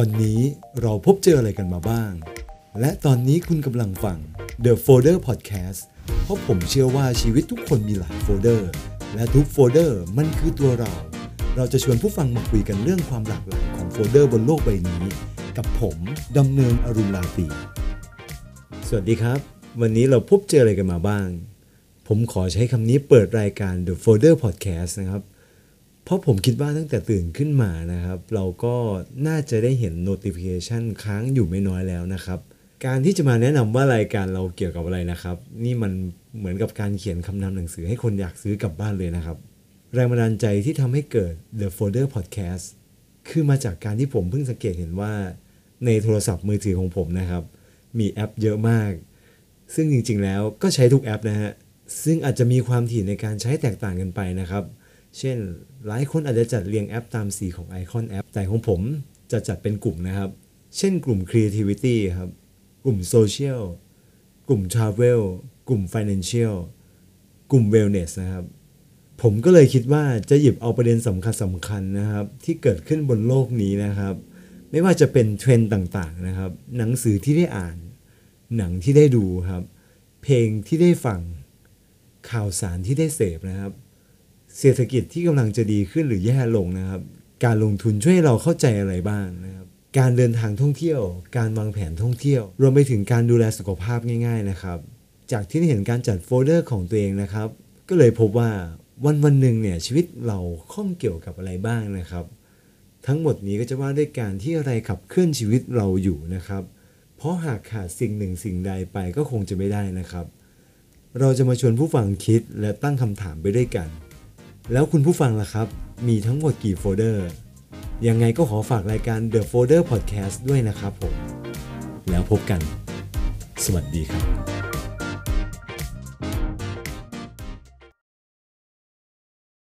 วันนี้เราพบเจออะไรกันมาบ้าง และตอนนี้คุณกำลังฟัง The Folder Podcast เพราะผมเชื่อว่าชีวิตทุกคนมีหลายโฟลเดอร์ และทุกโฟลเดอร์มันคือตัวเรา เราจะชวนผู้ฟังมาคุยกันเรื่องความหลากหลายของโฟลเดอร์บนโลกใบนี้ กับผมดำเนินอรุณลาตีสวัสดีครับ วันนี้เราพบเจออะไรกันมาบ้าง ผมขอใช้คำนี้เปิดรายการ The Folder Podcast นะครับ เพราะผมคิดว่าตั้งแต่ตื่นขึ้นมานะครับ เราก็น่าจะได้เห็น notification ค้างอยู่ไม่น้อยแล้วนะครับ การที่จะมาแนะนำว่ารายการเราเกี่ยวกับอะไรนะครับ นี่มันเหมือนกับการเขียนคำนำหนังสือให้คนอยากซื้อกลับบ้านเลยนะครับ แรงบันดาลใจที่ทำให้เกิด The Folder Podcast คือมาจากการที่ผมเพิ่งสังเกตเห็นว่า ในโทรศัพท์มือถือของผมนะครับ มีแอปเยอะมาก ซึ่งจริงๆแล้วก็ใช้ทุกแอปนะฮะซึ่งอาจจะมีความถี่ในการใช้แตกต่างกันไปนะครับ เช่น หลายคนอาจจะจัดเรียงแอปตามสีของไอคอนแอป แต่ของผมจะจัดเป็นกลุ่มนะครับ เช่นกลุ่ม Creativity ครับ กลุ่ม Social กลุ่ม Travel กลุ่ม Financial กลุ่ม Wellness นะครับ ผมก็เลยคิดว่าจะหยิบเอาประเด็นสำคัญสำคัญนะครับ ที่เกิดขึ้นบนโลกนี้นะครับ ไม่ว่าจะเป็นเทรนด์ต่างๆนะครับ หนังสือที่ได้อ่าน หนังที่ได้ดูครับ เพลงที่ได้ฟัง ข่าวสารที่ได้เสพนะครับ เศรษฐกิจที่กำลังจะดีขึ้นหรือแย่ลงนะครับ การลงทุนช่วยให้เราเข้าใจอะไรบ้างนะครับ การเดินทางท่องเที่ยว การวางแผนท่องเที่ยว รวมไปถึงการดูแลสุขภาพง่าย ๆนะครับ จากที่เห็นการจัดโฟลเดอร์ของตัวเองนะครับ ก็เลยพบว่าวันวันหนึ่งเนี่ยชีวิตเราข้องเกี่ยวกับอะไรบ้างนะครับ ทั้งหมดนี้ก็จะว่าด้วยการที่อะไรขับเคลื่อนชีวิตเราอยู่นะครับ เพราะหากขาดสิ่งหนึ่งสิ่งใดไปก็คงจะไม่ได้นะครับ เราจะมาชวนผู้ฟังคิดและตั้งคำถามไปด้วยกัน แล้วคุณผู้ฟังล่ะครับ มีทั้งหมดกี่โฟลเดอร์ ยังไงก็ขอฝากรายการ The Folder Podcast ด้วยนะครับผม แล้วพบกัน สวัสดีครับ